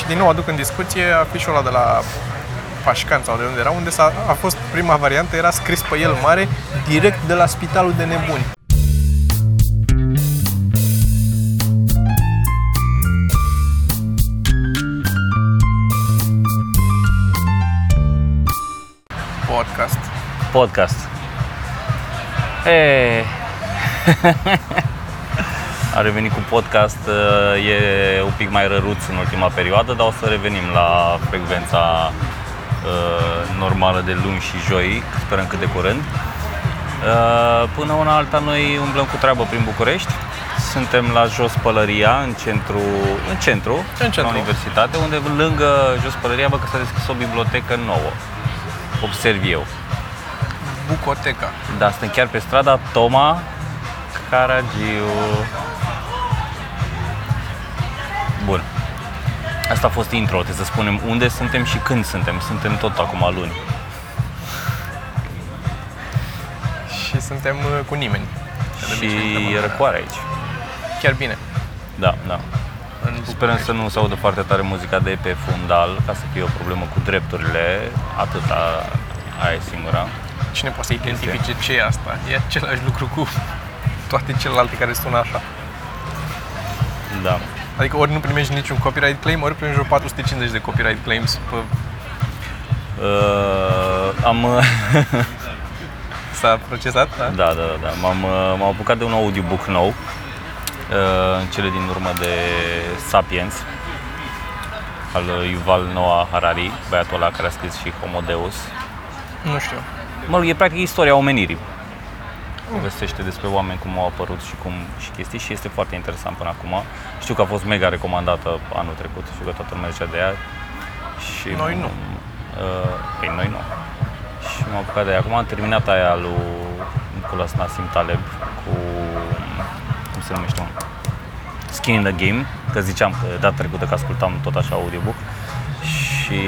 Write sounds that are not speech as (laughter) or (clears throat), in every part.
Și din nou aduc în discuție afișul ăla de la Pașcan sau de unde era, unde s-a, a fost prima variantă, era scris pe el mare, direct de la Spitalul de Nebuni. Podcast. Podcast. E... (laughs) (laughs) A revenit cu podcast, e un pic mai răruț în ultima perioadă, dar o să revenim la frecvența uh, normală de luni și joi, sperăm cât de curând. Uh, până una alta noi umblăm cu treabă prin București. Suntem la Jos Pălăria, în centru, în centru, În centru. la universitate, unde lângă Jos Pălăria văd că s-a deschis o bibliotecă nouă. Observ eu. Bucoteca. Da, suntem chiar pe strada Toma Caragiu. Bun. Asta a fost intro, trebuie să spunem unde suntem și când suntem. Suntem tot acum luni. Și suntem uh, cu nimeni. De Și obicei suntem e în- răcoare aici. Chiar bine. Da, da. În Sperăm București. să nu se audă foarte tare muzica de pe fundal, ca să fie o problemă cu drepturile. Atâta, aia e singura. Cine poate să identifice ce e asta? E același lucru cu toate celelalte care sună așa. Da. Adică ori nu primești niciun copyright claim, ori primești vreo 450 de copyright claims pe... Uh, am (laughs) S-a procesat, da? Da, da, da. da. M-am, uh, m-am apucat de un audiobook nou, uh, în cele din urmă de Sapiens, al lui Yuval Noah Harari, băiatul ăla care a scris și Homo Deus. Nu știu. Mă rog, e practic istoria omenirii. Povestește despre oameni cum au apărut și cum și chestii și este foarte interesant până acum. Știu că a fost mega recomandată anul trecut, știu că toată lumea zicea de ea. Și Noi nu. Uh, păi noi nu. Și m-am apucat de ea. Acum am terminat aia lui Nicolas Nassim Taleb cu, cum se numește, mă? Skin in the Game, că ziceam că data trecută că ascultam tot așa audiobook și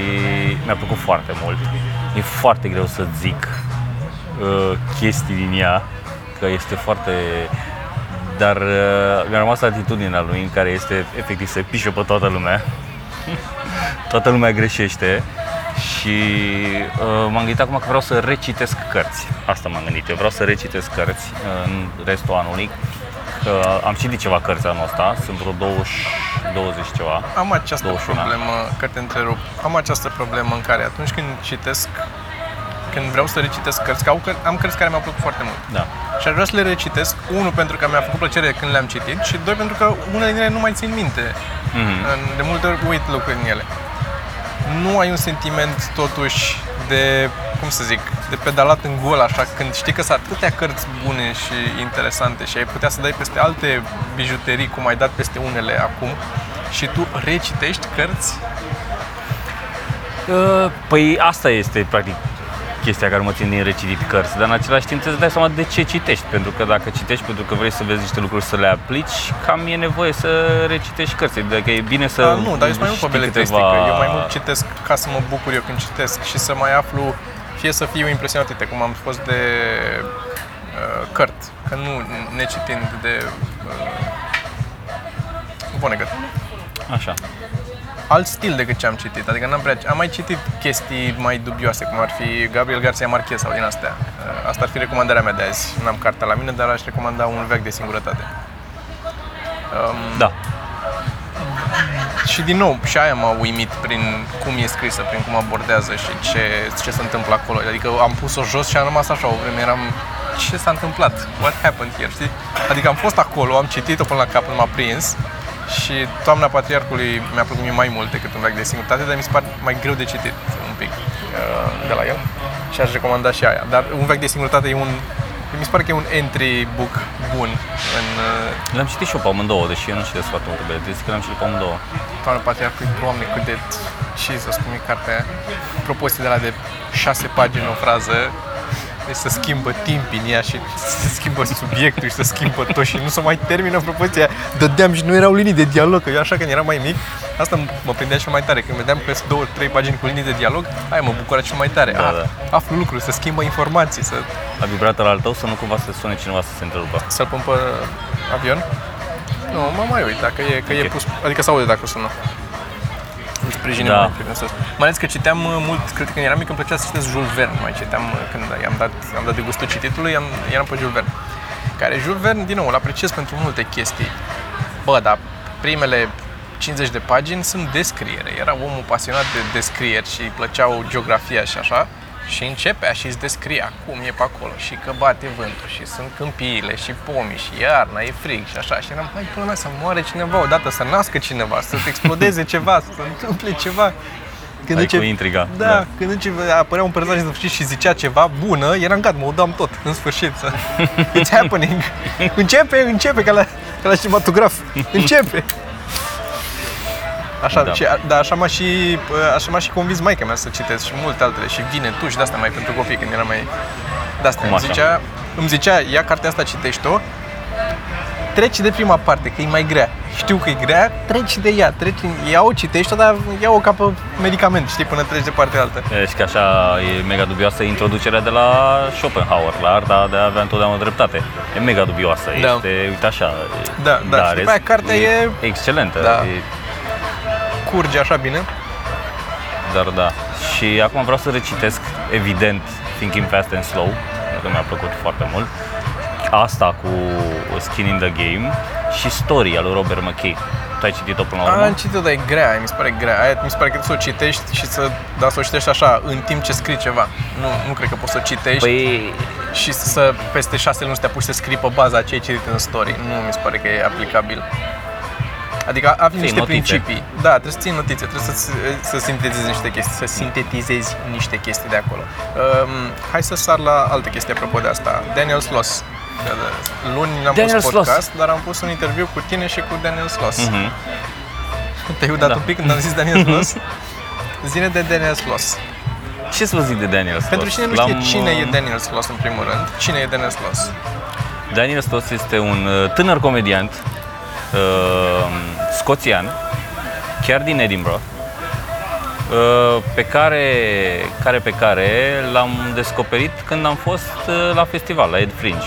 mi-a plăcut foarte mult. E foarte greu să zic uh, chestii din ea, că este foarte... Dar uh, mi-a rămas atitudinea lui în care este efectiv să pișe pe toată lumea. (laughs) toată lumea greșește și uh, m-am gândit acum că vreau să recitesc cărți. Asta m-am gândit, eu vreau să recitesc cărți uh, în restul anului. Că am citit ceva cărți anul ăsta, sunt vreo 20, 20 ceva. Am această 21 ani. problemă, că te întrerup, am această problemă în care atunci când citesc, când vreau să recitesc cărți, că au căr- am cărți care mi-au plăcut foarte mult. Da. Și aș vrea să le recitesc, unul pentru că mi-a făcut plăcere când le-am citit și doi pentru că unele din ele nu mai țin minte. Mhm. În- De multe ori uit lucruri în ele. Nu ai un sentiment totuși de, cum să zic, de pedalat în gol așa, când știi că sunt atâtea cărți bune și interesante și ai putea să dai peste alte bijuterii, cum ai dat peste unele acum, și tu recitești cărți Uh, Păi asta este practic chestia care mă ține din recitit cărți, dar în același timp trebuie să dai seama de ce citești, pentru că dacă citești pentru că vrei să vezi niște lucruri să le aplici, cam e nevoie să recitești cărți, adică e bine să Da, nu, dar eu sunt mai mult pe știi beletristică. câteva- Eu mai mult citesc ca să mă bucur eu când citesc și să mai aflu, fie să fiu impresionat, uite, cum am fost de uh, cărți, că nu necitind de uh, Vonnegut. Așa. Alt stil decât ce am citit, adică n-am prea, am mai citit chestii mai dubioase, cum ar fi Gabriel Garcia Marquez sau din astea. Uh, Asta ar fi recomandarea mea de azi. N-am cartea la mine, dar aș recomanda un veac de singurătate. Um, Da. Și din nou, și aia m-a uimit prin cum e scrisă, prin cum abordează și ce, ce se întâmplă acolo. Adică am pus-o jos și am rămas așa o vreme, eram ce s-a întâmplat? What happened here? Știi? Adică am fost acolo, am citit-o până la capăt, m-a prins și Toamna Patriarhului mi-a plăcut mie mai mult decât un veac de singurătate, dar mi se pare mai greu de citit un pic uh, de la el și aș recomanda și aia. Dar un veac de singurătate e un mi se pare că e un entry book bun în uh, Le-am citit și eu pe amândouă, deși eu nu citesc foarte multe beletristică, le-am citit pe amândouă. Toamna Patriarhului, doamne, cât de Jesus, cum e cartea aia. Propoziție de la de șase pagini o frază, deci să schimbă timp în ea și să schimbă subiectul și să schimbă tot și nu se mai termină propoziția. Dădeam și nu erau linii de dialog, că eu așa când eram mai mic, asta m- mă prindea cel mai tare. Când vedeam că sunt două, trei pagini cu linii de dialog, aia mă bucura cel mai tare. Da, ah, da. Aflu lucruri, să schimbă informații, să, La vibrator al tău să nu cumva să sune cineva să se întrerupă. să-l pun pe avion. Nu, mă mai uit dacă e, că e Ok. pus, adică să aude dacă sună. Sprijinim Da. mai pe sus. Mai ales că citeam uh, mult, cred că când eram mic îmi plăcea să citesc Jules Verne, mai citeam uh, când i-am dat, am dat de gustul cititului, am, eram pe Jules Verne. Care Jules Verne, din nou, îl apreciez pentru multe chestii. Bă, dar primele 50 de pagini sunt descriere. Era omul pasionat de descrieri și îi plăceau geografia și așa. Și începea și îți descria cum e pe acolo și că bate vântul și sunt câmpiile și pomii și iarna, e frig și așa. Și eram, hai până mea să moare cineva odată, să nască cineva, să se explodeze ceva, să se întâmple ceva. Când Ai încep- cu intriga, Da, da. când încep, apărea un personaj în sfârșit și zicea ceva bună, eram gata, mă dam tot, în sfârșit. Să... (laughs) It's happening. Începe, începe, ca la, ca la cinematograf. (laughs) Începe. Așa, Da. da. Și, da, așa m-a și, așa m-a și convins maica mea să citesc și multe altele și vine tu și de asta mai pentru copii când eram mai de asta Cum îmi așa? zicea, îmi zicea, ia cartea asta citești-o, treci de prima parte, că e mai grea. Știu că e grea, treci de ea, treci, ia-o, citești-o, dar ia-o ca pe medicament, știi, până treci de partea altă. Și că așa e mega dubioasă introducerea de la Schopenhauer, la arta de a avea întotdeauna dreptate. E mega dubioasă, Da. este, uite așa. e- Da, da, și în după aia rest, cartea e- Excelentă, Da. e, Curge așa bine. dar da. Și acum vreau să recitesc, evident, Thinking Fast and Slow, pentru că mi-a plăcut foarte mult. Asta cu Skin in the Game și Story al lui Robert McKay. Tu ai citit-o până la urmă? Am citit-o, dar e grea, aia mi se pare grea. Aia mi se pare că trebuie să o citești și să, da, să o citești așa, în timp ce scrii ceva. Nu, nu cred că poți să o citești Păi, și să peste șase luni să te apuci să scrii pe baza a ce ai citit în story. Nu mi se pare că e aplicabil. Adică afli Ții niște notițe. principii. Da, trebuie să ții notițe, trebuie să, să sintetizezi niște chestii, să sintetizezi niște chestii de acolo. Um, hai să sar la altă chestie apropo de asta. Daniel Sloss. Că de- Luni n-am Daniel pus Sloss. podcast, dar am pus un interviu cu tine și cu Daniel Sloss. mhm. Te-ai udat Da. un pic când am zis Daniel (laughs) Sloss? Zine de Daniel Sloss. ce să vă zic de Daniel Sloss? Pentru cine nu știe L-am, cine e uh, Daniel Sloss în primul rând, cine e Daniel Sloss? Daniel Sloss este un uh, tânăr comediant uh, scoțian, chiar din Edinburgh, uh, pe care, care pe care l-am descoperit când am fost uh, la festival, la Ed Fringe.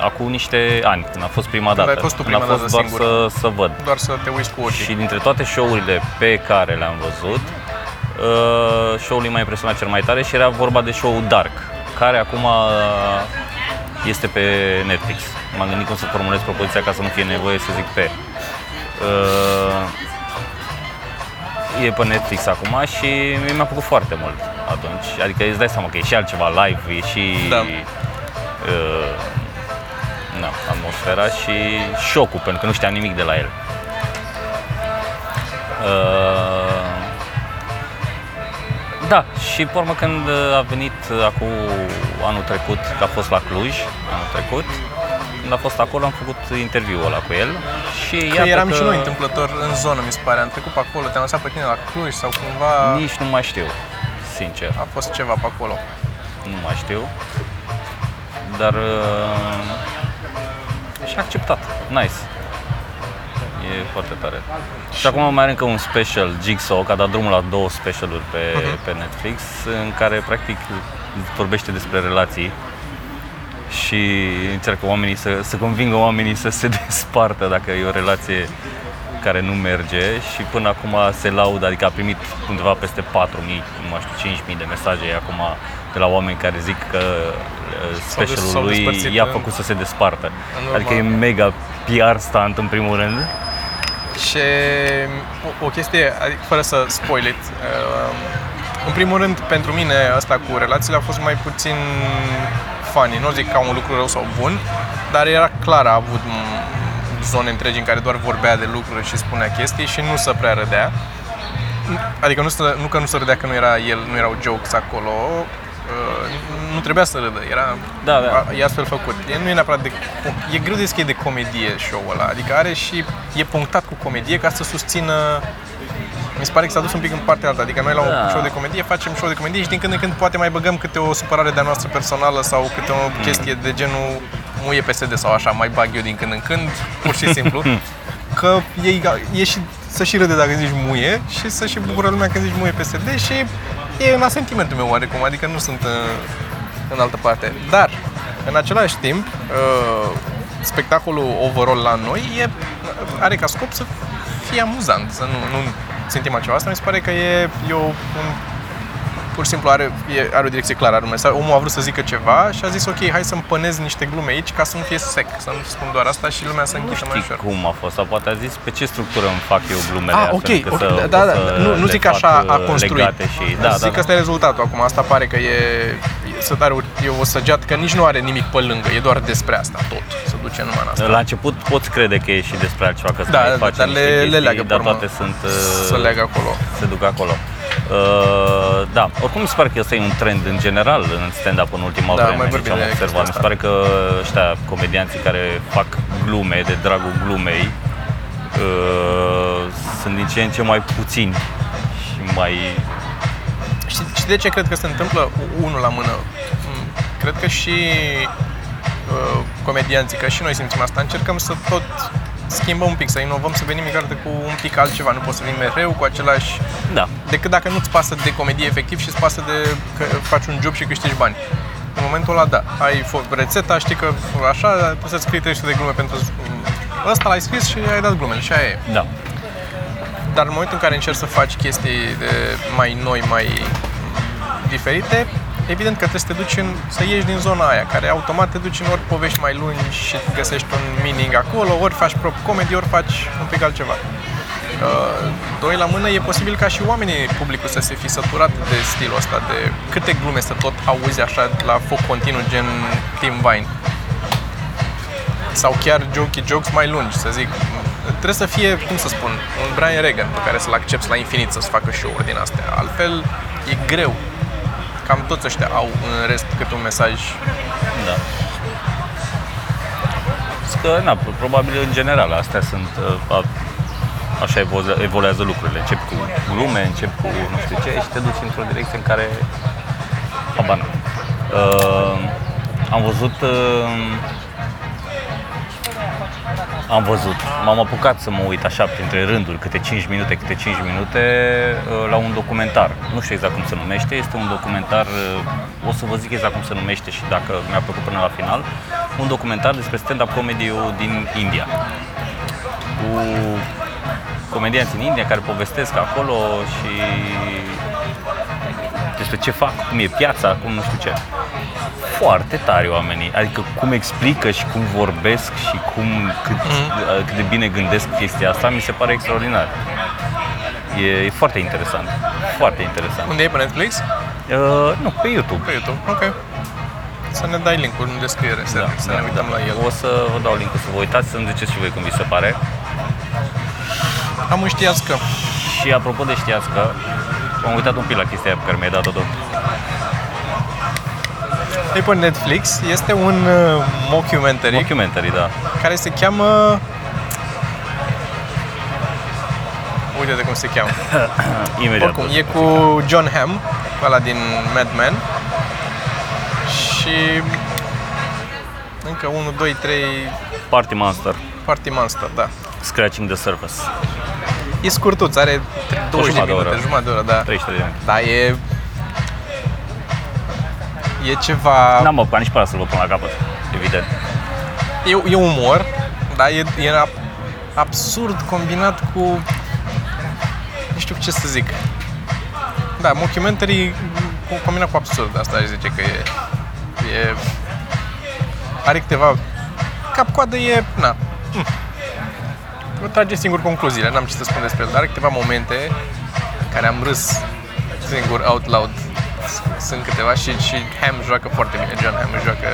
Acum niște ani, când a fost prima dată. ai fost tu când a prima fost dată doar singur. să, să văd. Doar să te uiți cu ochii. Și dintre toate show-urile pe care le-am văzut, uh, show-ul m-a impresionat cel mai tare și era vorba de show-ul Dark, care acum uh, este pe Netflix. M-am gândit cum să formulez propoziția ca să nu fie nevoie să zic pe. Uh, e pe Netflix acum și mie mi-a plăcut foarte mult atunci. Adică îți dai seama că e și altceva live, e și Da. uh, na, atmosfera și șocul, pentru că nu știam nimic de la el. Uh, da, și pe urmă când a venit acum anul trecut, că a fost la Cluj, anul trecut, când a fost acolo am făcut interviul ăla cu el și Că iată eram că și noi întâmplător în zonă, mi se pare. Am trecut pe acolo, te-am lăsat pe tine la Cluj sau cumva nici nu mai știu, sincer, a fost ceva pe acolo. nu mai știu, dar uh, și a acceptat, nice. E foarte tare. Și acum mai are încă un special, Jigsaw, că a dat drumul la două specialuri pe, pe Netflix, în care practic vorbește despre relații și încearcă oamenii să, să convingă oamenii să se (laughs) despartă dacă e o relație care nu merge și până acum se laudă, adică a primit undeva peste 4.000, nu mai știu, 5.000 de mesaje acum de la oameni care zic că uh, specialul s-au lui despărțit i-a în- făcut să se despartă. în Adică e urma- mega PR stunt în primul rând. Și o, o chestie, adică, fără să spoil it, uh, în primul rând, pentru mine, asta cu relațiile a fost mai puțin funny. Nu zic ca un lucru rău sau bun, dar era clar, a avut m, zone întregi în care doar vorbea de lucruri și spunea chestii și nu se prea râdea. Adică nu, să, nu că nu se râdea că nu era el, nu erau jokes acolo, uh, nu trebuia să râdă, era Da, da. a- e astfel făcut. E, nu e neapărat de, e greu de zis că e de comedie show-ul ăla, adică are și, e punctat cu comedie ca să susțină mi se pare că s-a dus un pic în partea alta, adică noi la un Da. show de comedie facem show de comedie și din când în când poate mai băgăm câte o supărare de-a noastră personală sau câte o chestie de genul muie PSD sau așa, mai bag eu din când în când, pur și simplu. Că e, e și să și râde dacă zici muie și să și bucură lumea când zici muie PSD și e în asentimentul meu oarecum, adică nu sunt în, în altă parte. Dar, în același timp, uh, spectacolul overall la noi e, are ca scop să fie amuzant, să nu, nu țintim altceva. Asta mi se pare că e, e o, un pur și simplu are, e, are o direcție clară, are un mesaj. Omul a vrut să zică ceva și a zis ok, hai să-mi pănez niște glume aici ca să nu fie sec, să nu spun doar asta și lumea să Nu închisă mai știi ușor. cum a fost, sau poate a zis pe ce structură îmi fac eu glumele Ah, astfel ok, încât ok, să, da, da, pot să nu, nu le zic fac, așa a uh, construit. legate și, da, zic da, că ăsta e rezultatul acum, asta pare că e, să dar e o săgeată, că nici nu are nimic pe lângă, e doar despre asta tot, să duce numai în asta. La început poți crede că e și despre altceva, că Da, mai da, face dar niște le- le chestii, leagă pe dar urmă. toate sunt... uh, Să leagă acolo. Se duc acolo. Uh, da, oricum mi se pare că ăsta e un trend în general în stand-up în ultima Da, mai vreme, vorbim ce am de observat. chestia Mi se asta. pare că ăștia comedianții care fac glume de dragul glumei uh, sunt din ce în ce mai puțini și mai... Și, și de ce cred că se întâmplă unul la mână? Mm, Cred că și uh, comedianții, că și noi simțim asta, încercăm să tot schimbăm un pic, să inovăm, să venim măcar cu un pic altceva. Nu poți să vii mereu cu același... Da, Decât dacă nu-ți pasă de comedie efectiv și îți pasă de că faci un job și câștigi bani. În momentul ăla, da, ai fo- rețeta, știi că așa, poți să scrii 300 de glume pentru ăsta l-ai scris și ai dat glumele și aia e. da. Dar în momentul în care încerci să faci chestii de mai noi, mai diferite, evident că trebuie să te duci în, să ieși din zona aia, care automat te duci în ori povești mai lungi și găsești un meaning acolo, ori faci prop comedy, ori faci un pic altceva. Uh, doi la mână, e posibil ca și oamenii, publicul, să se fi săturat de stilul ăsta, de câte glume să tot auzi așa la foc continuu, gen Tim Vine sau chiar jokey jokes mai lungi, să zic. Trebuie să fie, cum să spun, un Brian Regan pe care să-l accepti la infinit să-ți facă show-uri din astea. Altfel, e greu. Cam toți ăștia au în rest cât un mesaj. Da. Zic Că, na, probabil în general astea sunt uh, a- așa evolu- evoluează lucrurile. Încep cu glume, încep cu nu știu ce și te duci într-o direcție în care habar n-am. Uh, am văzut uh, am văzut, m-am apucat să mă uit așa printre rânduri, câte 5 minute, câte 5 minute, uh, la un documentar. Nu știu exact cum se numește, este un documentar, uh, o să vă zic exact cum se numește și dacă mi-a plăcut până la final, un documentar despre stand-up comedy din India. Cu comedianți din India care povestesc acolo și despre ce fac, cum e piața, cum nu știu ce. Foarte tare oamenii, adică cum explică și cum vorbesc și cum, cât, Mhm. cât de bine gândesc chestia asta, mi se pare extraordinar. E, e foarte interesant, foarte interesant. Unde e pe Netflix? Uh, nu, pe YouTube. Pe YouTube. Ok. Să ne dai link-ul în descriere, să, să ne uităm la el. O să vă dau link să vă uitați, să-mi ziceți și voi cum vi se pare. Am un știați că. Și apropo de știați că am uitat un pic la chestia aia pe care mi-ai dat-o tu. E pe Netflix, este un uh, mockumentary Documentary, da. care se cheamă... Uite de cum se cheamă. (coughs) Imediat. Oricum, e cu John Hamm, ăla din Mad Men. Și încă 1, 2, 3 Party Monster, Party Monster, da. Scratching the Surface. E scurtuț, are 20 de jumătate de minute, oră. jumătate de oră, da. 33 de ani. Da, e... E ceva... N-am apucat nici pe ăla să-l văd până la capăt, evident. E, e umor, dar e, e ab- absurd combinat cu... Nu știu ce să zic. Da, mockumentary cu- combinat cu absurd, asta aș zice că e... e are câteva... Cap-coadă e... Na. Hm. Vă trage singur concluziile, n-am ce să spun despre el, dar are câteva momente în care am râs singur out loud. Sunt câteva și, și Ham joacă foarte bine, John Ham joacă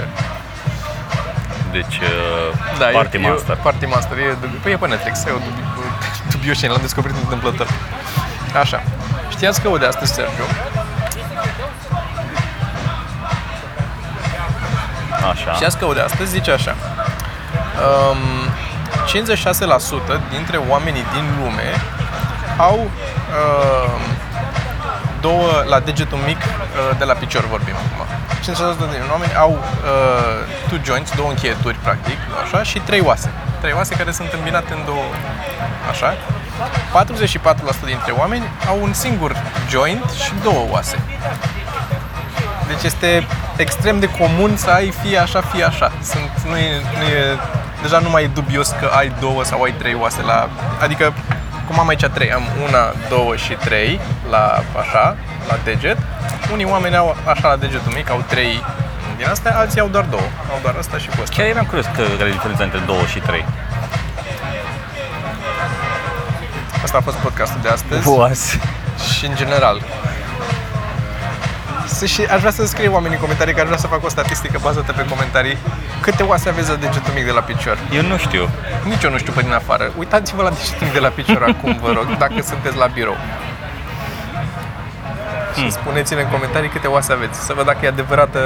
Deci, uh, da, Party e, Monster. E, Party Monster, e, dubi- păi e pe Netflix, e o dubi, dubiușenie, l-am descoperit întâmplător. Așa. Știați că o de astăzi, Sergiu, Așa. știați că o de astăzi zice așa. Um, 56% dintre oamenii din lume au um, două la degetul mic uh, de la picior vorbim acum. 56% din oameni au uh, two joints, două încheieturi practic, așa, și trei oase. Trei oase care sunt îmbinate în două, așa. 44% dintre oameni au un singur joint și două oase. Deci este extrem de comun să ai fie așa, fie așa. Sunt, nu e, nu e, deja nu mai e dubios că ai două sau ai trei oase la... Adică Cum am aici trei, am una, două și trei la așa, la deget. Unii oameni au așa la degetul mic, au trei din astea, alții au doar două. Au doar asta și cu asta. Chiar eram curios că care e diferența între 2 și 3. Asta a fost podcastul de astăzi Was. și în general. Să și aș vrea să scrie oamenii în comentarii că aș vrea să fac o statistică bazată pe comentarii. Câte oase aveți la degetul mic de la picior? Eu nu știu. Nici eu nu știu pe din afară. Uitați-vă la degetul mic de la picior acum, vă rog, dacă sunteți la birou. Și spuneți-ne în comentarii câte oase aveți, să văd dacă e adevărată.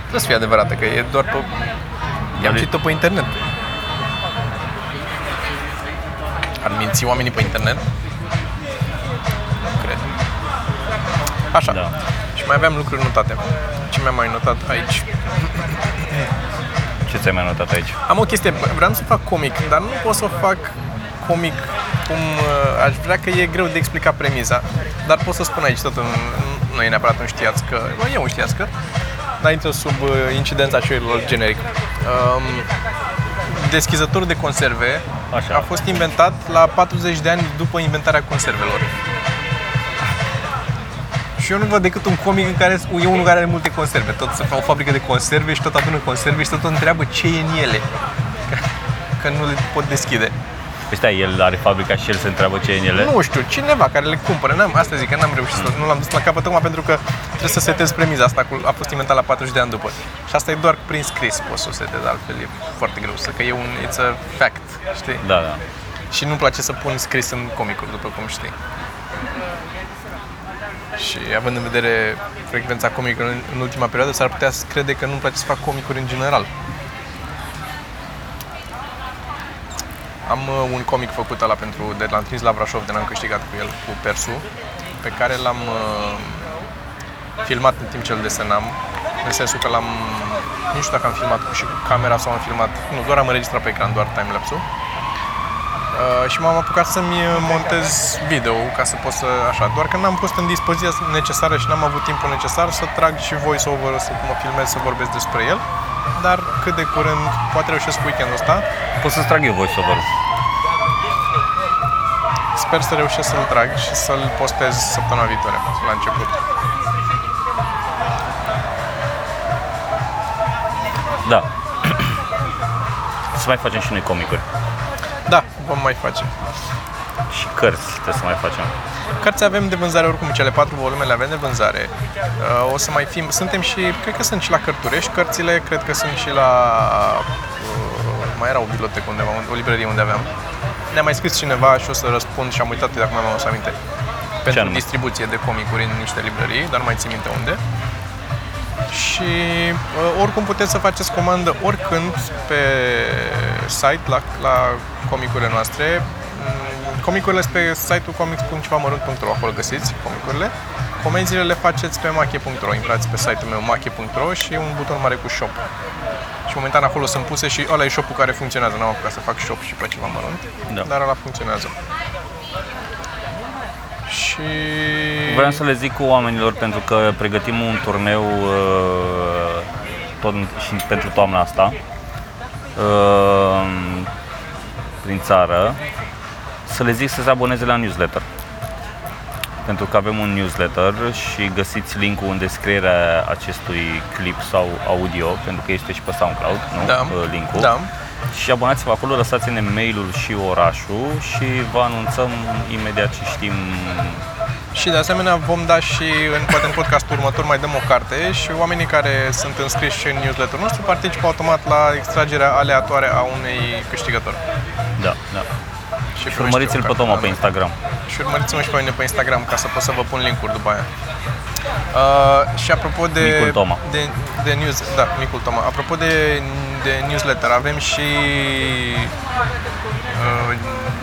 Trebuie să fie adevărată, că e doar pe... I-am Dar e- citit-o pe internet. Ar minți oamenii pe internet? Nu cred. Așa. Da. Și mai aveam lucruri notate. Ce mi-am mai notat aici? Ce ți-ai mai notat aici? Am o chestie, vreau să fac comic, dar nu pot să fac comic cum uh, aș vrea că e greu de explicat premiza. Dar pot să spun aici tot, în, nu e neapărat un știați că, nu e un știați că, dar intră sub uh, incidența celor generic. Um, deschizătorul de conserve Așa. a fost inventat la 40 de ani după inventarea conservelor. Și eu nu văd decât un comic în care e unul care are multe conserve. Tot să fac o fabrică de conserve și tot adună conserve și tot întreabă ce e în ele. Că, că nu le pot deschide. Păi stai, el are fabrica și el se întreabă ce e în ele? Nu știu, cineva care le cumpără. N-am, asta zic că n-am reușit să nu l-am dus la capăt tocmai pentru că trebuie să setez premiza asta. Cu, a fost inventat la 40 de ani după. Și asta e doar prin scris poți să o setezi, altfel e foarte greu să că e un it's a fact, știi? Da, da. Și nu-mi place să pun scris în comicuri, după cum știi. Și având în vedere frecvența comică în, în ultima perioadă, s-ar putea să crede că nu-mi place să fac comicuri în general. Am uh, un comic făcut la pentru de l-am trimis la Brașov, de n-am câștigat cu el, cu Persu, pe care l-am uh, filmat în timp ce îl desenam, în sensul că l-am, nu știu dacă am filmat și cu camera sau am filmat, nu, doar am înregistrat pe ecran, doar timelapse-ul. Uh, și m-am apucat să-mi montez video ca să pot să, așa, doar că n-am fost în dispoziția necesară și n-am avut timpul necesar să trag și voice-over, să mă filmez, să vorbesc despre el, dar cât de curând, poate reușesc weekendul ăsta, Pot să-ți trag eu voice-over. sper să reușesc să-l trag și să-l postez săptămâna viitoare, la început. Da. (coughs) să mai facem și noi comicuri. Da, vom mai face. Și cărți trebuie să mai facem. Cărți avem de vânzare oricum, cele patru volume le avem de vânzare. Uh, O să mai fim, suntem și, cred că sunt și la Cărturești, cărțile cred că sunt și la, uh, mai era o bibliotecă undeva, o librărie unde aveam. Ne-a mai scris cineva și o să răspund și am uitat dacă mai am să aminte. Pentru anume? distribuție de comicuri în niște librării, dar nu mai țin minte unde. Și uh, oricum puteți să faceți comandă oricând pe site la, la comicurile noastre. Mm, Comicurile sunt pe site-ul comics.cevamărunt.ro, acolo găsiți comicurile. Comenzile le faceți pe mache.ro, intrați pe site-ul meu mache.ro și e un buton mare cu shop. Și momentan acolo sunt puse și ăla e shop-ul care funcționează, n-am apucat să fac shop și pe ceva mărunt, Da. dar ăla funcționează. Și... Vreau să le zic cu oamenilor pentru că pregătim un turneu uh, tot și pentru toamna asta uh, prin țară să le zic să se aboneze la newsletter. Pentru că avem un newsletter și găsiți linkul în descrierea acestui clip sau audio, pentru că este și pe SoundCloud, nu? Da. Uh, Linkul. Da. Și abonați-vă acolo, lăsați-ne mail-ul și orașul și vă anunțăm imediat ce știm Și de asemenea vom da și, în, poate în podcastul următor, mai dăm o carte și oamenii care sunt înscriși în newsletterul nostru participă automat la extragerea aleatoare a unei câștigători. Da, da. Și, Și urmăriți-l pe Toma pe Instagram. Și urmăriți-mă și pe mine pe Instagram ca să pot să vă pun link-uri după aia. Uh, și apropo de, Micul Toma. de, de news, da, Micul Toma. Apropo de, de newsletter, avem și uh,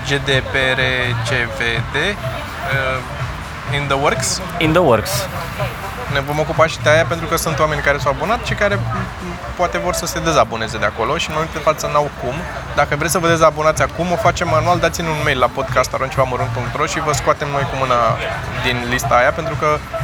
GDPR CVD uh, in the works. In the works. Ne vom ocupa și de aia pentru că sunt oameni care s-au abonat și care m, poate vor să se dezaboneze de acolo și în momentul de față n-au cum. Dacă vreți să vă dezabonați acum, o facem manual, dați-ne un mail la podcast.ro și vă scoatem noi cu mâna din lista aia pentru că uh,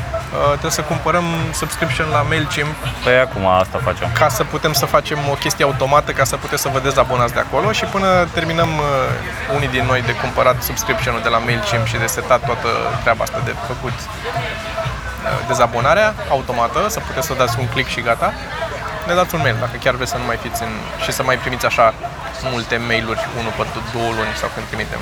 trebuie să cumpărăm subscription la MailChimp Păi acum asta facem. ca să putem să facem o chestie automată, ca să puteți să vă dezabonați de acolo și până terminăm uh, unii din noi de cumpărat subscription-ul de la MailChimp și de setat toată treaba asta de făcut uh, dezabonarea automată, să puteți să dați un click și gata, ne dați un mail dacă chiar vreți să nu mai fiți în... și să mai primiți așa multe mail-uri, unul pe două luni sau când trimitem.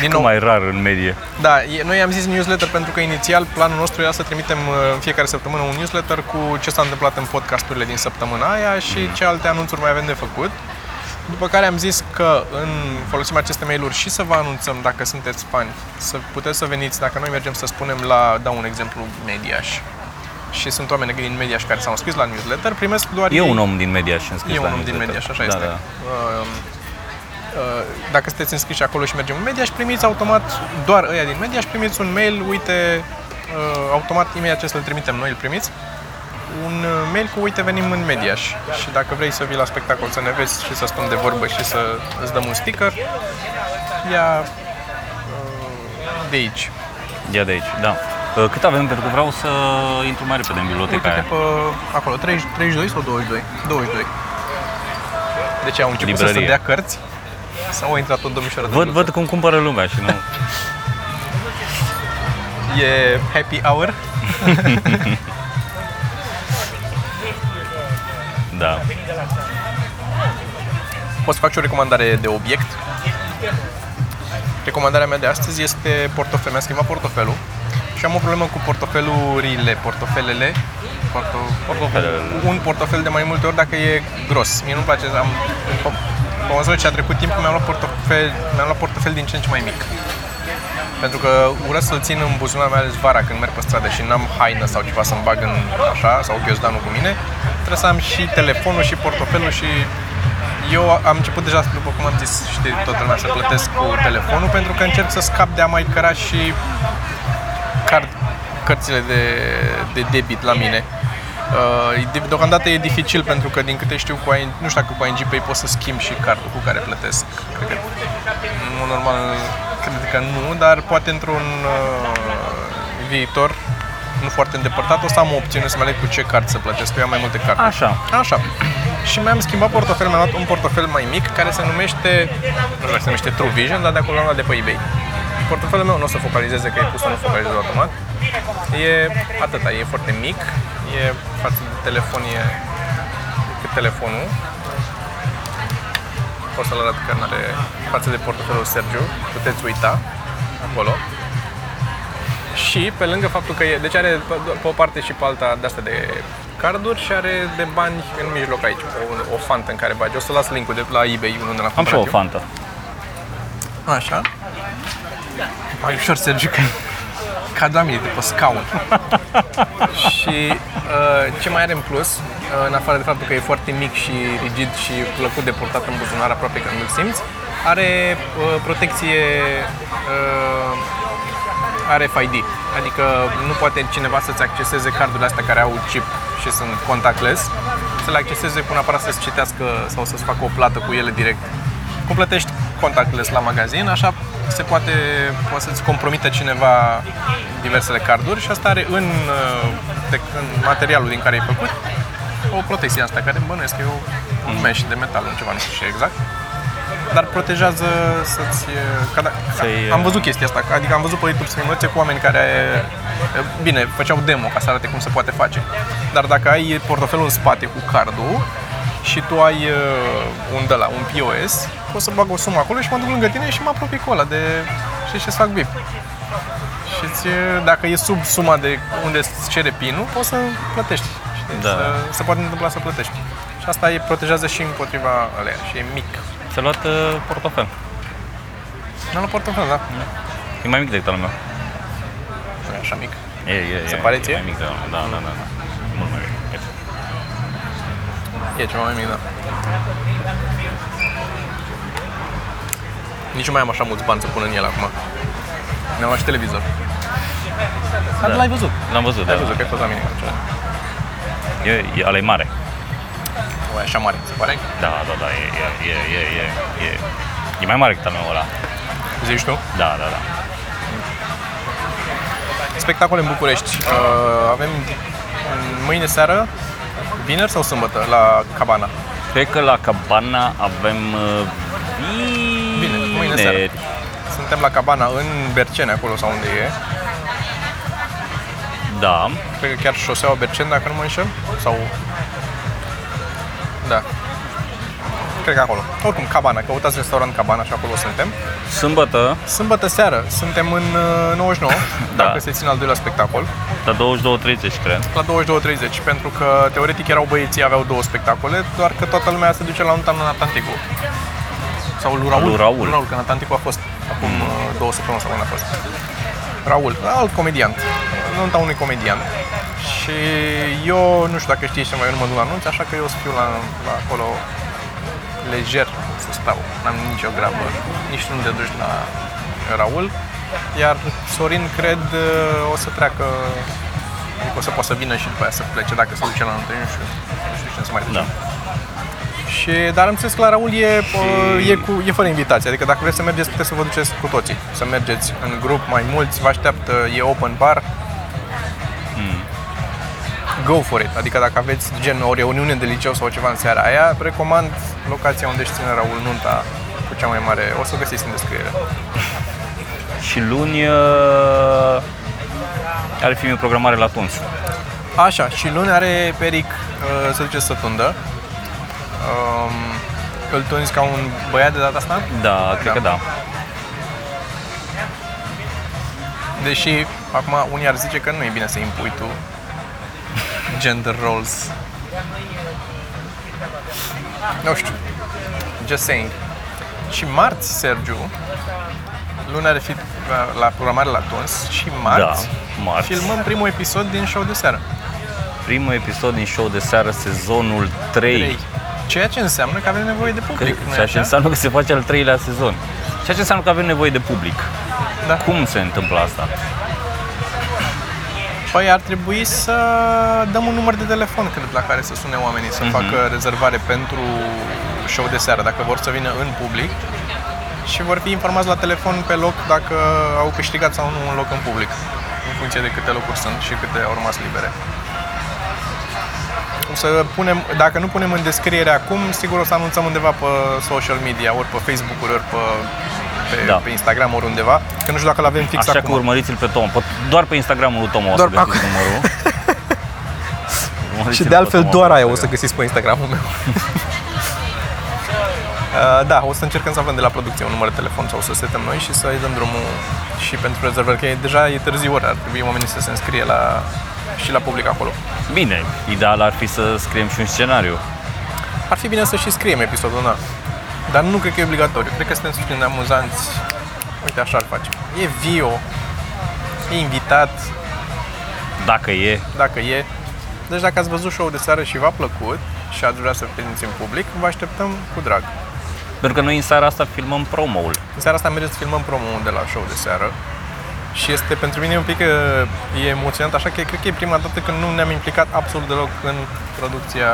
Din Cum mai rar în medie. da, e- noi am zis newsletter pentru că inițial planul nostru era să trimitem uh, în fiecare săptămână un newsletter cu ce s-a întâmplat în podcasturile din săptămâna aia și ce alte anunțuri mai avem de făcut. După care am zis că în, folosim aceste mail-uri și să vă anunțăm dacă sunteți fani, să puteți să veniți, dacă noi mergem să spunem la, dau un exemplu, Mediaș. Și sunt oameni din Mediaș care s-au înscris la newsletter, primesc doar E ei. un om din mediaș și înscris E la un om din newsletter. Mediaș, așa da, este. Da. Uh, uh, Dacă sunteți înscriși acolo și mergem în media și primiți automat, doar ăia din media și primiți un mail, uite, uh, automat imediat ce să-l trimitem noi, îl primiți, un uh, mail cu uite venim în Mediaș și dacă vrei să vii la spectacol să ne vezi și să stăm de vorbă și să îți dăm un sticker, ia uh, de aici. E de aici, da. Uh, Cât avem? Pentru că vreau să intru mai repede în biblioteca Uite-te aia. pe acolo, 30, 32 sau 22? 22. Deci au început să Librărie. se dea cărți sau a intrat o domnișoară de Văd, bluță? văd cum cumpără lumea și nu... E happy hour. (laughs) Da. Pot să fac și o recomandare de obiect. Recomandarea mea de astăzi este portofel. Mi-am schimbat portofelul și am o problemă cu portofelurile, portofelele. Porto, Portofelele. Un portofel de mai multe ori dacă e gros. Mie nu-mi place, am, pe, pe măsură ce a trecut timpul, mi-am luat portofel, mi-am luat portofel din ce în ce mai mic. Pentru că urăsc să-l țin în buzunar, mai ales vara când merg pe stradă și n-am haină sau ceva să-mi bag în așa, sau ghiozdanul cu mine, trebuie să am și telefonul și portofelul și eu am început deja, după cum am zis, știi toată lumea, să plătesc cu telefonul pentru că încerc să scap de a mai căra și card, cărțile de, de debit la mine. Uh, e de- deocamdată e dificil pentru că din câte știu cu ING, nu știu dacă cu ING Pay poți să schimbi și cardul cu care plătesc. Cred că în mod normal cred că nu, dar poate într-un uh, viitor nu foarte îndepărtat o să am o opțiune să mă aleg cu ce card să plătesc, că eu am mai multe carduri. Așa. Așa. Și mi-am schimbat portofel, mi-am luat un portofel mai mic care se numește, nu știu dacă se numește True Vision, dar de acolo l-am luat de pe eBay. Portofelul meu nu o să focalizeze, că e pus să nu focalizeze automat. E atâta, e foarte mic, e față de telefon, e cât telefonul. Pot să-l arăt că nu are față de portofelul Sergiu, puteți uita acolo. Și pe lângă faptul că e, deci are pe, pe o parte și pe alta de astea de carduri și are de bani în mijloc aici, o, o fantă în care bagi. O să las linkul de la eBay unde l-am Am și cumpărat o eu. fantă. Așa. Mai ușor, Sergiu, că ca la mine, de pe scaun. (laughs) și uh, ce mai are în plus, uh, în afară de faptul că e foarte mic și rigid și plăcut de purtat în buzunar aproape când îl simți, are uh, protecție uh, RFID, adică nu poate cineva să-ți acceseze cardurile astea care au chip și sunt contactless, să le acceseze cu un aparat să-ți citească sau să-ți facă o plată cu ele direct. Cum plătești contactless la magazin, așa se poate, poate să-ți compromită cineva diversele carduri și asta are în, uh, de, în materialul din care ai făcut o protecție asta care bănuiesc că e o, un mesh de metal, nu ceva, nu știu ce exact. Dar protejează să-ți... Ca da, Să-i- am văzut chestia asta, adică am văzut pe YouTube streamulețe cu oameni care, bine, făceau demo ca să arate cum se poate face. Dar dacă ai portofelul în spate cu cardul și tu ai uh, un de la un POS, poți să bag o sumă acolo și mă duc lângă tine și mă apropii cu ăla de... și ce fac bip. Și ți, dacă e sub suma de unde îți cere PIN-ul, poți să plătești. Știi? Da. Să, se poate întâmpla să plătești. Și asta e protejează și împotriva alea și e mic. Ți-a luat uh, portofel. Nu la portofel, da. E mai mic decât al meu. Nu e așa mic. E, e, Se e, pare e ție? mai mic de al meu. Da, da, da. da. Mult mai mic. Uite. E ceva mai mic, da. Nici nu mai am așa mulți bani să pun în el acum. Mi-am luat și televizor. Dar Da. l-ai văzut. L-am văzut, da. L-ai văzut, că ai fost la mine. Ce? E, e, ăla e mare. O, e așa mare, se pare? Da, da, da, e, e, e, e, e, e. E mai mare decât al meu ăla. Zici tu? Da, da, da. Spectacole în București. Uh, avem mâine seară, vineri sau sâmbătă, la Cabana. Cred că la Cabana avem uh, Bine, mâine seara. vineri. Suntem la Cabana în Bercene, acolo sau unde e. Da. Cred că chiar șoseaua Berceni, dacă nu mă înșel. Sau... Da. Cred că acolo. Oricum, Cabana. Căutați restaurant Cabana și acolo suntem. Sâmbătă, Sâmbătă seară suntem în uh, 99, (laughs) Da. dacă se ține al doilea spectacol, la 22.30, cred. la 22.30, pentru că teoretic erau băieții, aveau două spectacole, doar că toată lumea se duce la unul în Atlanticul. Sau lui Raul. Lui Raul. Raul, că în Atlanticul a fost acum uh, două săptămâni sau când a fost. Raul, alt comediant, nunta unui comediant. Și eu, nu știu dacă știi ce mai eu nu mă duc la anunț, așa că eu o să fiu la, la acolo lejer să stau, n-am nicio grabă, nici nu te duci la Raul, iar Sorin cred o să treacă, adică o să poată să vină și după aia să plece dacă se duce la nuntă, nu știu, nu știu ce să mai duce. Da. Și, dar am înțeles că la Raul e, și... e, cu, e fără invitație, adică dacă vreți să mergeți, puteți să vă duceți cu toții, să mergeți în grup mai mulți, vă așteaptă, e open bar, go for it. Adică dacă aveți gen o reuniune de liceu sau ceva în seara aia, recomand locația unde își ține Raul nunta cu cea mai mare. O să o găsiți în descriere. (laughs) Și luni uh, are fi o programare la Tuns. Așa, și luni are Peric uh, să duce să tundă. Um, îl tunzi ca un băiat de data asta? Da, cred Da. că da. Deși, acum, unii ar zice că nu e bine să impui tu gender roles. Nu știu. Just saying. Și marți, Sergiu, luni are fi la, la programare la Tuns și marți, Da, marți. filmăm primul episod din show de seară. Primul episod din show de seară, sezonul 3. Trei. Ceea ce înseamnă că avem nevoie de Că, public, nu ceea ce înseamnă că se face al treilea sezon. Ceea ce înseamnă că avem nevoie de public. Da. Cum se întâmplă asta? Păi ar trebui să dăm un număr de telefon, cred, la care să sune oamenii să facă rezervare pentru show de seară, dacă vor să vină în public și vor fi informați la telefon pe loc dacă au câștigat sau nu un loc în public, în funcție de câte locuri sunt și câte au rămas libere. O să punem, dacă nu punem în descriere acum, sigur o să anunțăm undeva pe social media, ori pe Facebook-uri, ori pe, pe, Da. pe Instagram, ori undeva, că nu știu dacă l-avem fix Așa acum. că urmăriți-l pe Tom. Pot- Doar pe Instagramul lui Tom o să Doar găsiți acolo. numărul. (laughs) Și Urmăriți-l de pe altfel Tom doar pe aia o să Instagram. găsiți pe Instagramul meu. (laughs) Uh, da, o să încercăm să avem de la producție un număr de telefon sau să setăm noi și să-i dăm drumul și pentru rezervări, că e, deja e târziu ori, ar trebui oamenii să se înscrie la, și la public acolo. Bine, ideal ar fi să scriem și un scenariu. Ar fi bine să și scriem episodul, da. Dar nu cred că e obligatoriu. Cred că suntem suficient de amuzanți. Uite, așa ar face. E Vio, e invitat, Dacă e, dacă e. Deci dacă ați văzut show de seară și v-a plăcut și ați vrea să vedeți în public, vă așteptăm cu drag. pentru că noi în seara asta filmăm promo-ul. În seara asta mergem să filmăm promo de la show de seară și este pentru mine un pic uh, e emoționant, așa că cred că e prima dată când nu ne-am implicat absolut deloc în producția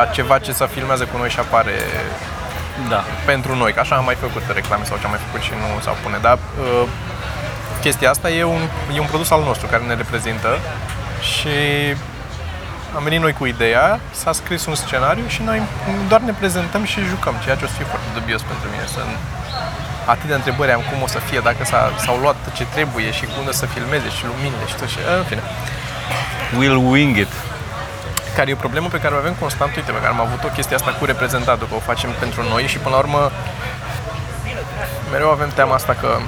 a ceva ce să filmează cu noi și apare Da. pentru noi, că așa am mai făcut reclame sau ce am mai făcut și nu s-au pune, dar uh, chestia asta e un, e un produs al nostru care ne reprezintă și am venit noi cu ideea, s-a scris un scenariu și noi doar ne prezentăm și jucăm, ceea ce o să fie foarte dubios pentru mine. Să atâtea întrebări am cum o să fie, dacă s-a, s-au luat ce trebuie și cum o să filmeze și luminile și tot și în fine. We'll wing it. Care e o problemă pe care o avem constant, uite, pe care am avut-o chestia asta cu reprezentatul, că o facem pentru noi și până la urmă mereu avem teama asta că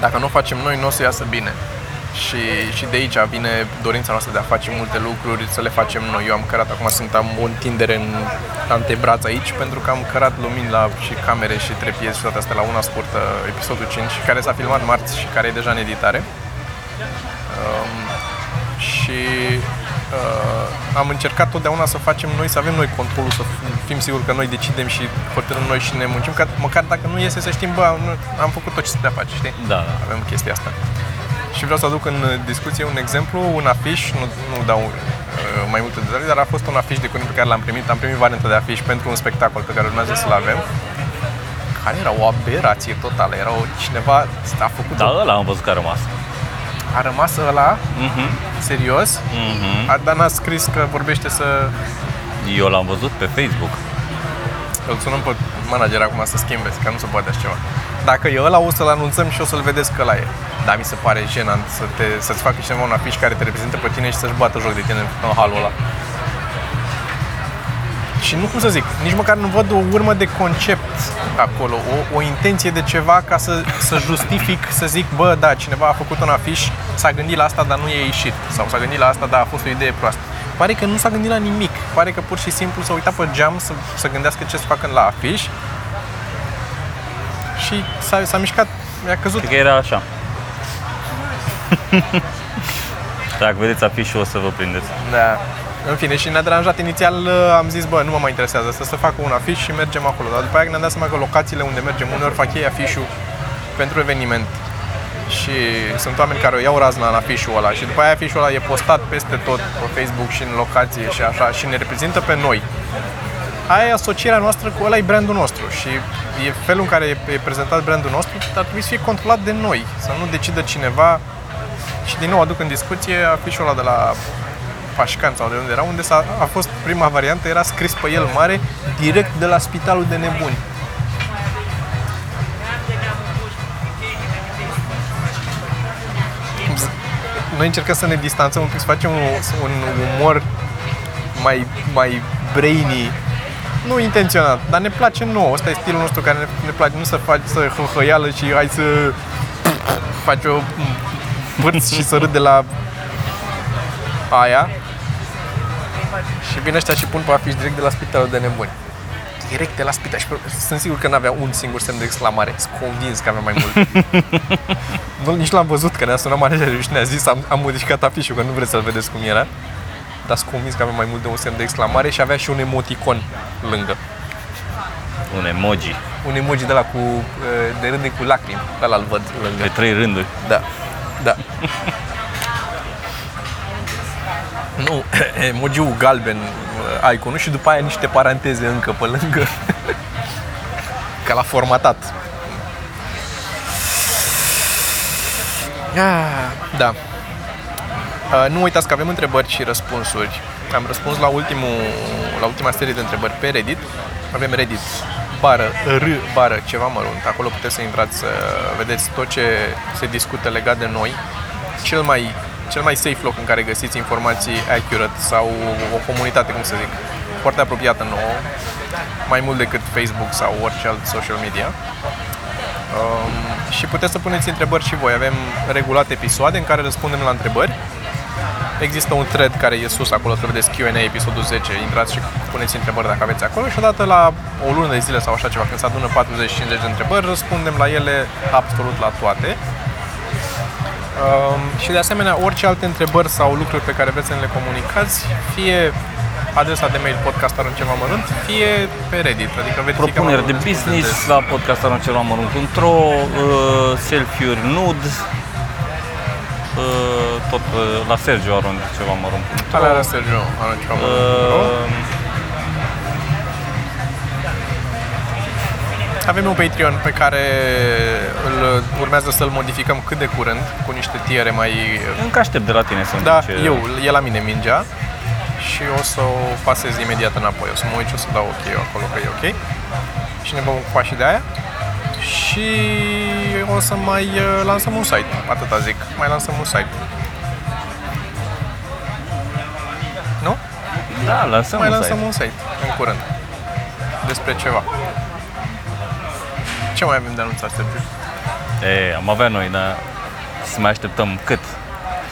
dacă nu o facem noi, nu o să iasă bine. Și, și de aici vine dorința noastră de a face multe lucruri, să le facem noi. Eu am cărat, acum sunt, am o întindere în antebraț aici, pentru că am cărat lumini la și camere și trepiezi și toate astea la una scurtă, episodul 5, care s-a filmat marți și care e deja în editare. Um, și uh, am încercat totdeauna să facem noi, să avem noi controlul, să fim siguri că noi decidem și hotărâm noi și ne muncim, ca măcar dacă nu iese să știm, bă, nu, am făcut tot ce se putea face, știi? Da, da. Avem chestia asta. Și vreau să aduc în discuție un exemplu, un afiș, nu, nu dau uh, mai multe detalii, dar a fost un afiș de curând pe care l-am primit. Am primit varianta de afiș pentru un spectacol pe care urmează să-l avem, care era o aberație totală. Era o, cineva a făcut Da, o ăla am văzut că a rămas. A rămas ăla, Mhm. serios? Mhm. A, dar n-a scris că vorbește să... Eu l-am văzut pe Facebook. Îl sunăm pe manager acum să schimbe, că nu se poate așa ceva. Dacă e ăla, o să-l anunțăm și o să-l vedeți că ăla e. Dar mi se pare jenant să te, să-ți facă cineva un afiș care te reprezintă pe tine și să-și bată joc de tine în halul ăla. Și nu cum să zic, nici măcar nu văd o urmă de concept acolo, o, o intenție de ceva ca să, să justific, să zic, bă, da, cineva a făcut un afiș, s-a gândit la asta, dar nu e ieșit. Sau s-a gândit la asta, dar a fost o idee proastă. Pare că nu s-a gândit la nimic. Pare că pur și simplu s-a uitat pe geam să, să gândească ce să facă la afiș și s-a, s-a mișcat, mi-a căzut. Cred că era așa. (laughs) Dacă vedeți afișul o să vă prindeți. Da. În fine, și ne-a deranjat inițial, uh, am zis, bă, nu mă mai interesează, să se facă un afiș și mergem acolo. Dar după aia ne-am dat seama că locațiile unde mergem, uneori fac ei afișul pentru eveniment. Și sunt oameni care o iau razna în afișul ăla și după aia afișul ăla e postat peste tot pe Facebook și în locație și așa și ne reprezintă pe noi. Aia e asocierea noastră cu ăla e brandul nostru și e felul în care e e prezentat brandul nostru, dar trebuie să fie controlat de noi, să nu decidă cineva și din nou aduc în discuție afișul ăla de la Pașcan sau de unde era, unde s-a, a fost prima variantă, era scris pe el mare, direct de la spitalul de nebuni. Noi încercăm să ne distanțăm un pic, să facem un, un umor mai, mai brainy, nu intenționat, dar ne place nouă. Ăsta e stilul nostru care ne, ne place, nu să faci să hăhăială și hai să faci o vârți și să râde la aia. Și vin ăștia și pun pe afiș direct de la spitalul de nebuni. Direct de la spital și sunt sigur că n-avea un singur semn de exclamare. Sunt convins că avea mai mult. (laughs) nu, nici l-am văzut, că ne-a sunat managerul și ne-a zis am, am modificat afișul, că nu vreți să-l vedeți cum era. Dar sunt convins că avea mai mult de un semn de exclamare și avea și un emoticon lângă. Un emoji Un emoji de la cu, de râde cu lacrimi. Ăla îl văd lângă. pe trei rânduri. Da, da. (laughs) nu, (clears throat) emoji-ul galben, uh, iconul și după aia niște paranteze încă pe lângă. (laughs) Ca la formatat. Ah, Da. Uh, Nu uitați că avem întrebări și răspunsuri. Am răspuns la, ultimul, la ultima serie de întrebări pe Reddit. Avem Reddit bară, r bară ceva mărunt. Acolo puteți să intrați să vedeți tot ce se discută legat de noi. Cel mai, cel mai safe loc în care găsiți informații accurate sau o comunitate, cum să zic, foarte apropiată nouă, mai mult decât Facebook sau orice alt social media. Um, și puteți să puneți întrebări și voi. Avem regulat episoade în care răspundem la întrebări. Există un thread care e sus acolo, să vedeți Q&A episodul 10. Intrați și puneți întrebări dacă aveți acolo și odată la o lună de zile sau așa ceva, când se adună 40-50 de întrebări, răspundem la ele absolut la toate. Um, și de asemenea, orice alte întrebări sau lucruri pe care vreți să ne le comunicați, fie adresa de mail podcastarul ceva mărunt, fie pe Reddit, adică verificăm Propuneri de acolo destul business des. la podcastaroncelomărunt.ro uh, Selfie-uri nud uh, Tot uh, la Sergio Aron ceva mărunt.ro Alea la Sergio, arunci ceva mărunt.ro. uh, Avem un Patreon pe care îl urmează să-l modificăm cât de curând, cu niște tiere mai... Încă aștept de la tine să-mi Da, zici, uh, eu, e la mine mingea și o să o pasez imediat înapoi. O să mă uit și o să dau ok acolo că e ok. Și ne vom ocupa și de aia. Și o să mai uh, lansăm un site, atâta zic. Mai lansăm un site. Nu? Da, lăsăm mai un lansăm site. un site în curând. Despre ceva. Ce mai avem de anunțat, Sergiu? E, am avea noi, dar să mai așteptăm cât?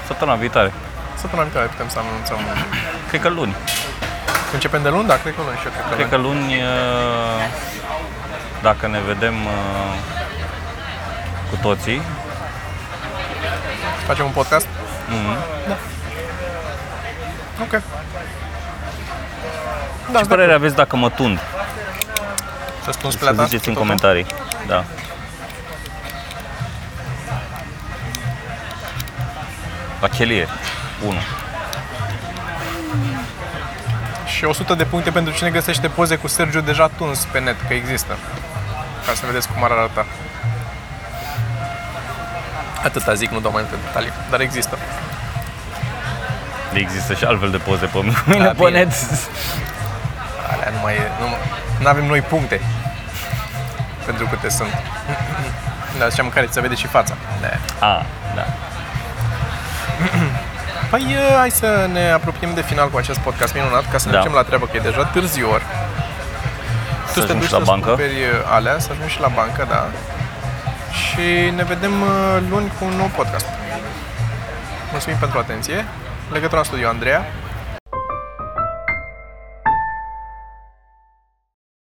Săptămâna viitoare. Săptămâna viitoare putem să anunțăm. (clears throat) Cred că luni. Începem de luni? Da, cred că luni și eu cred că Cred luni. că luni, uh, dacă ne vedem uh, cu toții, Facem un podcast? mhm, Ok. Da, ce părere aveți dacă mă tund? Să spun Să plata? ziceți în totul? comentarii. Da. La chelie. 1. Și 100 de puncte pentru cine găsește poze cu Sergiu deja tuns pe net, că există. Ca să vedeți cum ar arăta. Atâta zic, nu dau mai multe detalii, dar există. Există și altfel de poze pe mine Da, pe bine. net. Alea nu mai e, nu, nu avem noi puncte pentru câte sunt. (laughs) Dar ziceam care ți se vede și fața. Da. A, da. (clears throat) Păi e, hai să ne apropiem de final cu acest podcast minunat ca să ne Da. ducem la treabă, că e deja târziu ori. Să Tu te ajung duci și la să bancă. cumperi alea, să ajungi și la bancă, da. Și ne vedem uh, luni cu un nou podcast. Mulțumim pentru atenție. Legătura în studio Andreea.